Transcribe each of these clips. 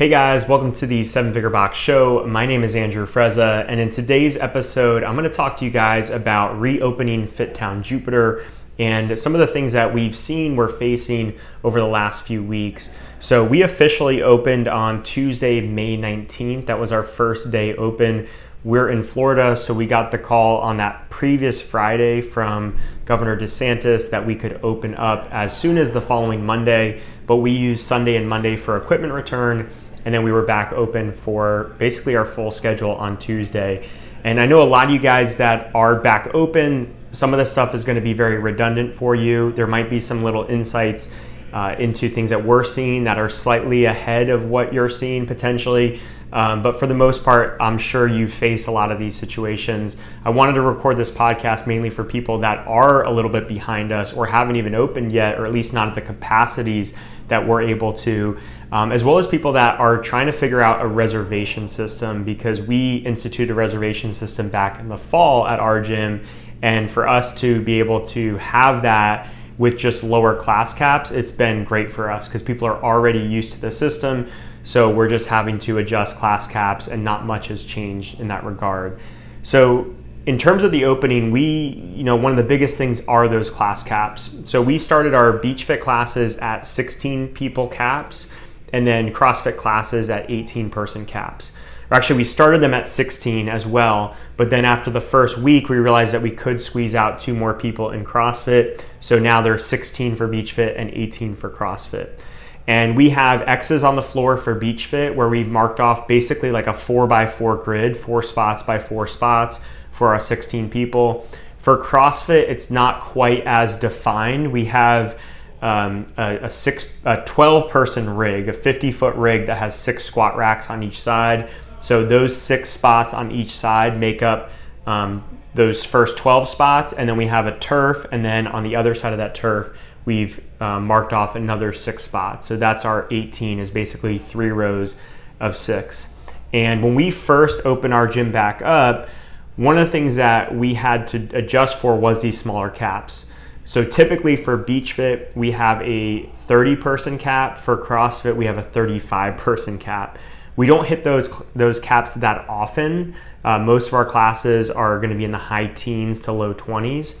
Hey guys, welcome to the Seven Figure Box Show. My name is Andrew Frezza, and in today's episode, I'm going to talk to you guys about reopening FitTown Jupiter and some of the things that we've seen we're facing over the last few weeks. So, we officially opened on Tuesday, May 19th. That was our first day open. We're in Florida, so we got the call on that previous Friday from Governor DeSantis that we could open up as soon as the following Monday. But we used Sunday and Monday for equipment return, and then we were back open for basically our full schedule on Tuesday. And I know a lot of you guys that are back open, some of the stuff is going to be very redundant for you. There might be some little insights uh, into things that we're seeing that are slightly ahead of what you're seeing potentially. Um, but for the most part, I'm sure you face a lot of these situations. I wanted to record this podcast mainly for people that are a little bit behind us or haven't even opened yet, or at least not at the capacities that we're able to, um, as well as people that are trying to figure out a reservation system because we instituted a reservation system back in the fall at our gym. And for us to be able to have that with just lower class caps, it's been great for us because people are already used to the system. So we're just having to adjust class caps, and not much has changed in that regard. So in terms of the opening, we, you know, one of the biggest things are those class caps. So we started our beach fit classes at 16 people caps, and then CrossFit classes at 18 person caps. Or actually, we started them at 16 as well, but then after the first week, we realized that we could squeeze out two more people in CrossFit. So now there's 16 for Beach Fit and 18 for CrossFit. And we have X's on the floor for Beach Fit where we've marked off basically like a four by four grid, four spots by four spots for our 16 people. For CrossFit, it's not quite as defined. We have um, a, a, six, a 12 person rig, a 50 foot rig that has six squat racks on each side. So those six spots on each side make up um, those first 12 spots. And then we have a turf. And then on the other side of that turf, we've uh, marked off another six spots. So that's our 18 is basically three rows of six. And when we first opened our gym back up, one of the things that we had to adjust for was these smaller caps. So typically for Beach Fit, we have a 30 person cap. For CrossFit, we have a 35 person cap. We don't hit those those caps that often. Uh, most of our classes are going to be in the high teens to low 20s.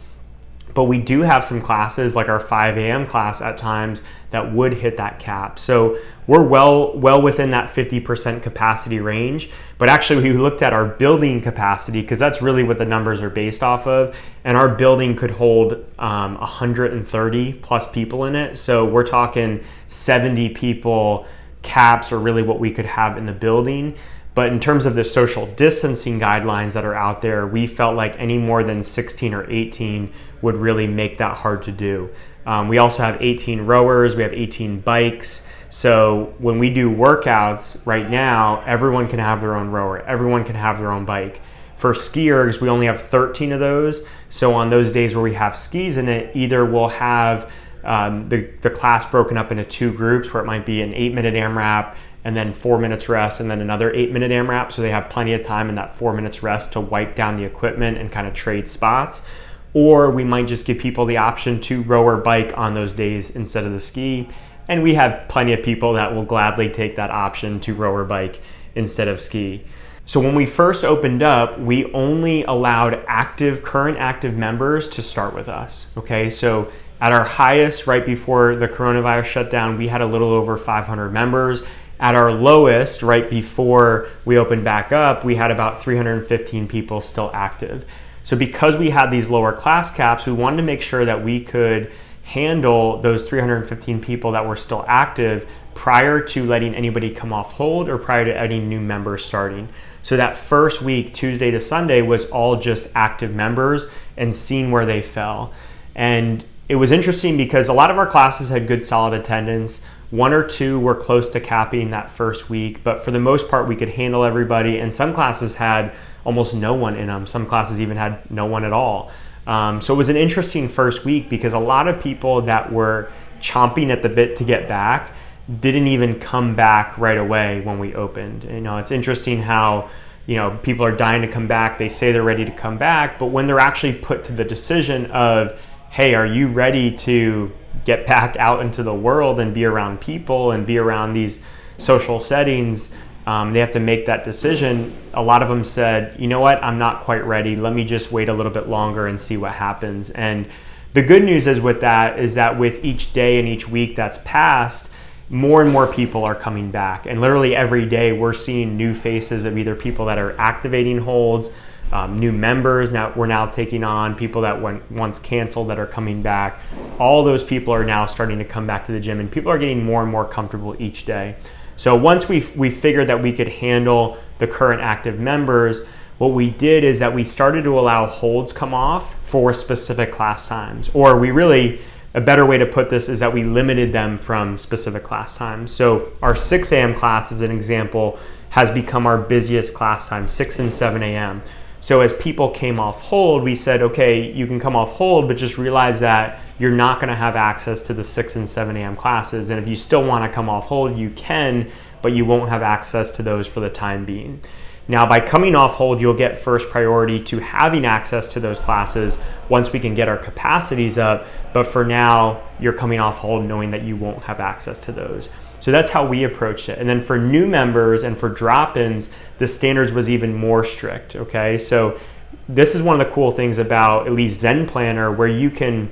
But we do have some classes like our 5 a.m. class at times that would hit that cap. So we're well well within that 50% capacity range. But actually we looked at our building capacity because that's really what the numbers are based off of. And our building could hold um, 130 plus people in it. So we're talking 70 people caps or really what we could have in the building. But in terms of the social distancing guidelines that are out there, we felt like any more than 16 or 18 would really make that hard to do. Um, we also have 18 rowers, we have 18 bikes. So when we do workouts right now, everyone can have their own rower, everyone can have their own bike. For skiers, we only have 13 of those. So on those days where we have skis in it, either we'll have um, the, the class broken up into two groups where it might be an eight minute AMRAP and then four minutes rest and then another eight minute AMRAP. So they have plenty of time in that four minutes rest to wipe down the equipment and kind of trade spots. Or we might just give people the option to row or bike on those days instead of the ski. And we have plenty of people that will gladly take that option to row or bike instead of ski. So when we first opened up, we only allowed active, current active members to start with us. Okay, so at our highest, right before the coronavirus shutdown, we had a little over 500 members. At our lowest, right before we opened back up, we had about 315 people still active. So, because we had these lower class caps, we wanted to make sure that we could handle those 315 people that were still active prior to letting anybody come off hold or prior to any new members starting. So, that first week, Tuesday to Sunday, was all just active members and seeing where they fell. And it was interesting because a lot of our classes had good solid attendance. One or two were close to capping that first week, but for the most part, we could handle everybody. And some classes had almost no one in them. Some classes even had no one at all. Um, so it was an interesting first week because a lot of people that were chomping at the bit to get back didn't even come back right away when we opened. You know, it's interesting how you know people are dying to come back. They say they're ready to come back, but when they're actually put to the decision of hey, are you ready to get back out into the world and be around people and be around these social settings, um, they have to make that decision. A lot of them said, you know what, I'm not quite ready. Let me just wait a little bit longer and see what happens. And the good news is with that is that with each day and each week that's passed, more and more people are coming back. And literally every day, we're seeing new faces of either people that are activating holds, um, new members now we're now taking on people that went once canceled that are coming back. All those people are now starting to come back to the gym and people are getting more and more comfortable each day. So once we we figured that we could handle the current active members what we did is that we started to allow holds come off for specific class times. Or we really a better way to put this is that we limited them from specific class times. So our 6 a.m class as an example has become our busiest class time 6 and 7 a.m so as people came off hold, we said, okay, you can come off hold, but just realize that you're not going to have access to the 6 and 7 a.m. classes. And if you still want to come off hold, you can, but you won't have access to those for the time being. Now, by coming off hold, you'll get first priority to having access to those classes once we can get our capacities up. But for now, you're coming off hold knowing that you won't have access to those. So that's how we approached it. And then for new members and for drop ins, the standards was even more strict. Okay. So this is one of the cool things about at least Zen Planner where you can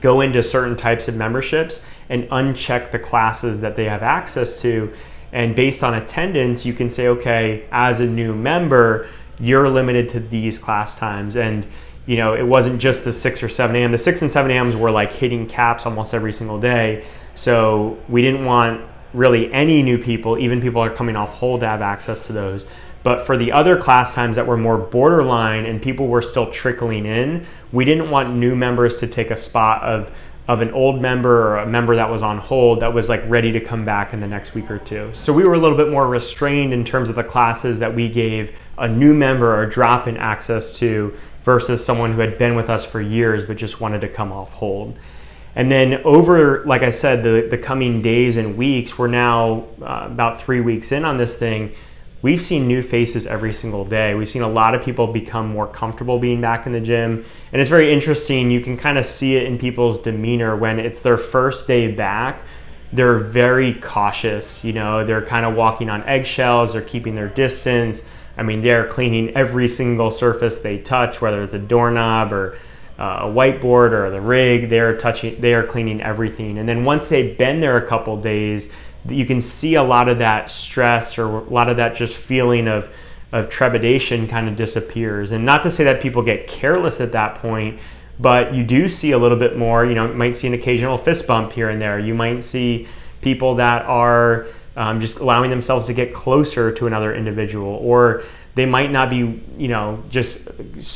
go into certain types of memberships and uncheck the classes that they have access to. And based on attendance, you can say, okay, as a new member, you're limited to these class times. And you know, it wasn't just the 6 or 7 a.m. The 6 and 7 a.m.s were like hitting caps almost every single day. So we didn't want really any new people, even people are coming off hold to have access to those. But for the other class times that were more borderline and people were still trickling in, we didn't want new members to take a spot of of an old member or a member that was on hold that was like ready to come back in the next week or two. So we were a little bit more restrained in terms of the classes that we gave a new member or drop in access to versus someone who had been with us for years but just wanted to come off hold. And then over, like I said, the, the coming days and weeks, we're now uh, about three weeks in on this thing. We've seen new faces every single day. We've seen a lot of people become more comfortable being back in the gym. And it's very interesting. You can kind of see it in people's demeanor when it's their first day back. They're very cautious. You know, they're kind of walking on eggshells, they're keeping their distance. I mean, they're cleaning every single surface they touch, whether it's a doorknob or uh, a whiteboard or the rig they're touching they are cleaning everything. And then once they've been there a couple days you can see a lot of that stress or a lot of that just feeling of of trepidation kind of disappears. And not to say that people get careless at that point but you do see a little bit more you know you might see an occasional fist bump here and there. You might see people that are um, just allowing themselves to get closer to another individual or they might not be, you know, just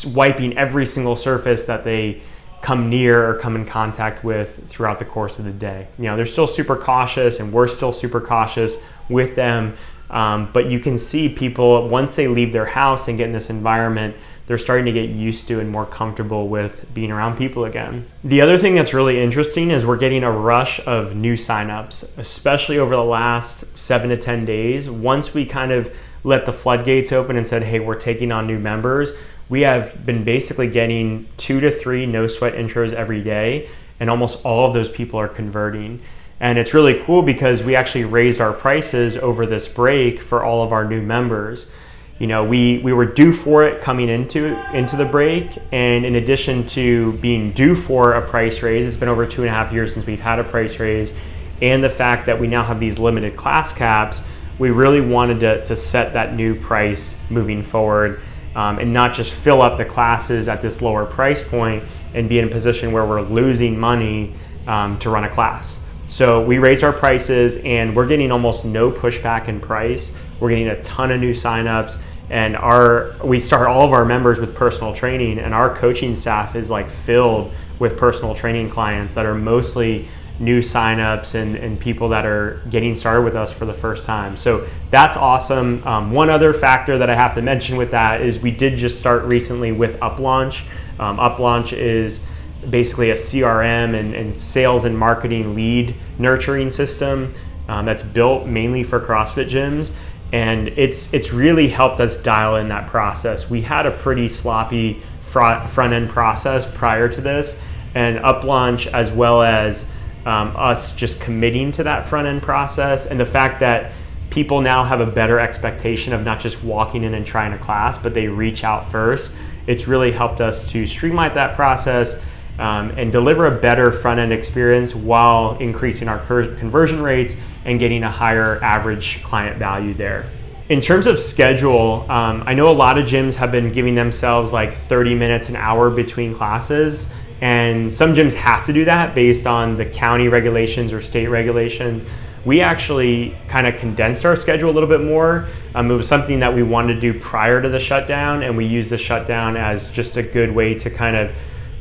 wiping every single surface that they come near or come in contact with throughout the course of the day. You know, they're still super cautious, and we're still super cautious with them. Um, but you can see people once they leave their house and get in this environment, they're starting to get used to and more comfortable with being around people again. The other thing that's really interesting is we're getting a rush of new signups, especially over the last seven to 10 days. Once we kind of let the floodgates open and said, hey, we're taking on new members, we have been basically getting two to three no sweat intros every day, and almost all of those people are converting. And it's really cool because we actually raised our prices over this break for all of our new members. You know, we, we were due for it coming into into the break, and in addition to being due for a price raise, it's been over two and a half years since we've had a price raise, and the fact that we now have these limited class caps we really wanted to, to set that new price moving forward um, and not just fill up the classes at this lower price point and be in a position where we're losing money um, to run a class. So we raised our prices and we're getting almost no pushback in price. We're getting a ton of new signups and our we start all of our members with personal training and our coaching staff is like filled with personal training clients that are mostly new signups and, and people that are getting started with us for the first time. So that's awesome. Um, one other factor that I have to mention with that is we did just start recently with UpLaunch. Um, UpLaunch is basically a CRM and, and, sales and marketing lead nurturing system um, that's built mainly for CrossFit gyms. And it's it's really helped us dial in that process. We had a pretty sloppy front, end process prior to this, and UpLaunch as well as um, us just committing to that front end process and the fact that people now have a better expectation of not just walking in and trying a class, but they reach out first. It's really helped us to streamline that process um, and deliver a better front end experience while increasing our conversion rates and getting a higher average client value there. In terms of schedule, um, I know a lot of gyms have been giving themselves like 30 minutes an hour between classes, and some gyms have to do that based on the county regulations or state regulations. We actually kind of condensed our schedule a little bit more. Um, it was something that we wanted to do prior to the shutdown, and we used the shutdown as just a good way to kind of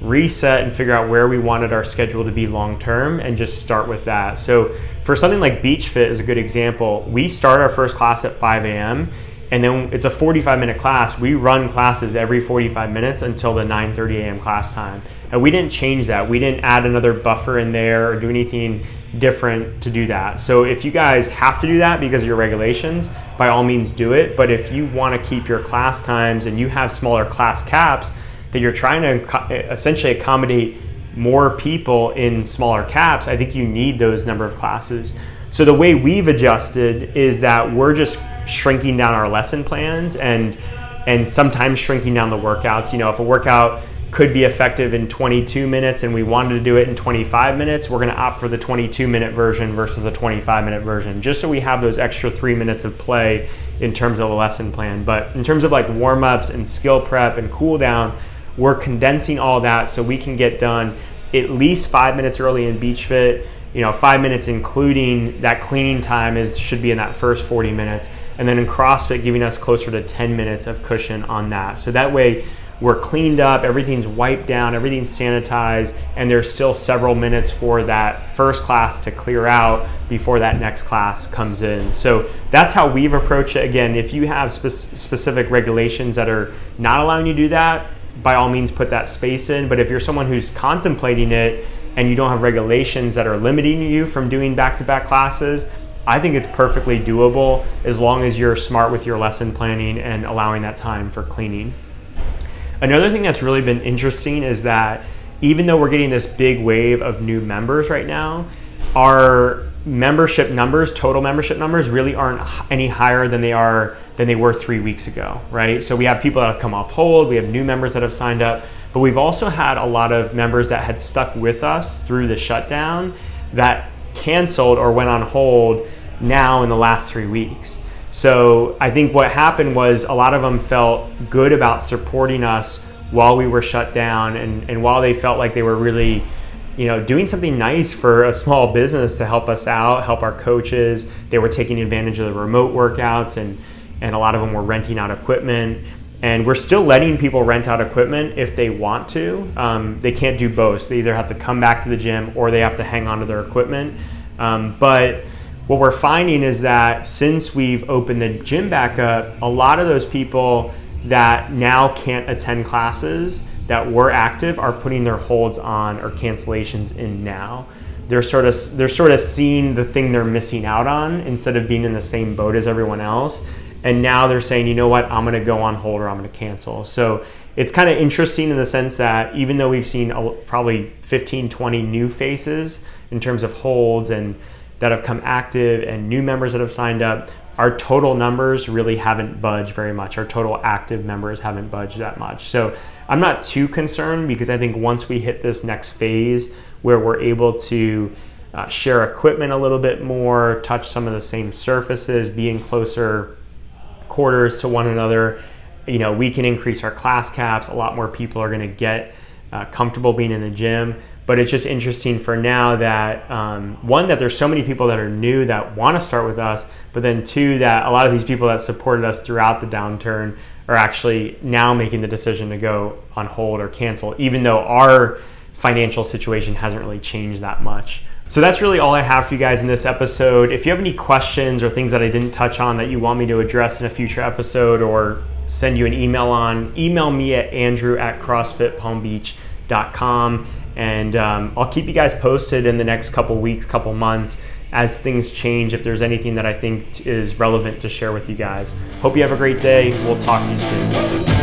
reset and figure out where we wanted our schedule to be long term and just start with that. So for something like Beach Fit is a good example. We start our first class at 5 a.m. and then it's a 45 minute class. We run classes every 45 minutes until the 9:30 a.m. class time. And we didn't change that. We didn't add another buffer in there or do anything different to do that. So if you guys have to do that because of your regulations, by all means do it. But if you want to keep your class times and you have smaller class caps, that you're trying to essentially accommodate more people in smaller caps, I think you need those number of classes. So the way we've adjusted is that we're just shrinking down our lesson plans and and sometimes shrinking down the workouts. You know, if a workout could be effective in 22 minutes and we wanted to do it in 25 minutes, we're going to opt for the 22 minute version versus the 25 minute version, just so we have those extra three minutes of play in terms of a lesson plan. But in terms of like warm ups and skill prep and cool down, we're condensing all that so we can get done at least five minutes early in beach fit. You know five minutes including that cleaning time is should be in that first 40 minutes. And then in crossfit giving us closer to 10 minutes of cushion on that. So that way we're cleaned up everything's wiped down everything's sanitized and there's still several minutes for that first class to clear out before that next class comes in so that's how we've approached it again if you have spe- specific regulations that are not allowing you to do that by all means put that space in. But if you're someone who's contemplating it and you don't have regulations that are limiting you from doing back to back classes, I think it's perfectly doable as long as you're smart with your lesson planning and allowing that time for cleaning. Another thing that's really been interesting is that even though we're getting this big wave of new members right now, our membership numbers, total membership numbers, really aren't any higher than they are than they were three weeks ago, right? So we have people that have come off hold, we have new members that have signed up, but we've also had a lot of members that had stuck with us through the shutdown that canceled or went on hold now in the last three weeks. So I think what happened was a lot of them felt good about supporting us while we were shut down and, and while they felt like they were really you know, doing something nice for a small business to help us out, help our coaches. They were taking advantage of the remote workouts, and and a lot of them were renting out equipment. And we're still letting people rent out equipment if they want to. Um, they can't do both. They either have to come back to the gym or they have to hang on to their equipment. Um, but what we're finding is that since we've opened the gym back up, a lot of those people that now can't attend classes that were active are putting their holds on or cancellations in now. They're sort of they're sort of seeing the thing they're missing out on instead of being in the same boat as everyone else. And now they're saying, you know what, I'm to go on hold or I'm to cancel. So it's kind of interesting in the sense that even though we've seen probably 15, 20 new faces in terms of holds and that have come active and new members that have signed up, our total numbers really haven't budged very much. Our total active members haven't budged that much. So I'm not too concerned because I think once we hit this next phase where we're able to uh, share equipment a little bit more, touch some of the same surfaces, be in closer quarters to one another, you know, we can increase our class caps. A lot more people are going to get uh, comfortable being in the gym. But it's just interesting for now that um, one that there's so many people that are new that want to start with us, but then two that a lot of these people that supported us throughout the downturn are actually now making the decision to go on hold or cancel, even though our financial situation hasn't really changed that much. So that's really all I have for you guys in this episode. If you have any questions or things that I didn't touch on that you want me to address in a future episode or send you an email on, email me at andrew at crossfitpalmbeach.com. And um, I'll keep you guys posted in the next couple weeks, couple months as things change if there's anything that I think is relevant to share with you guys. Hope you have a great day. We'll talk to you soon.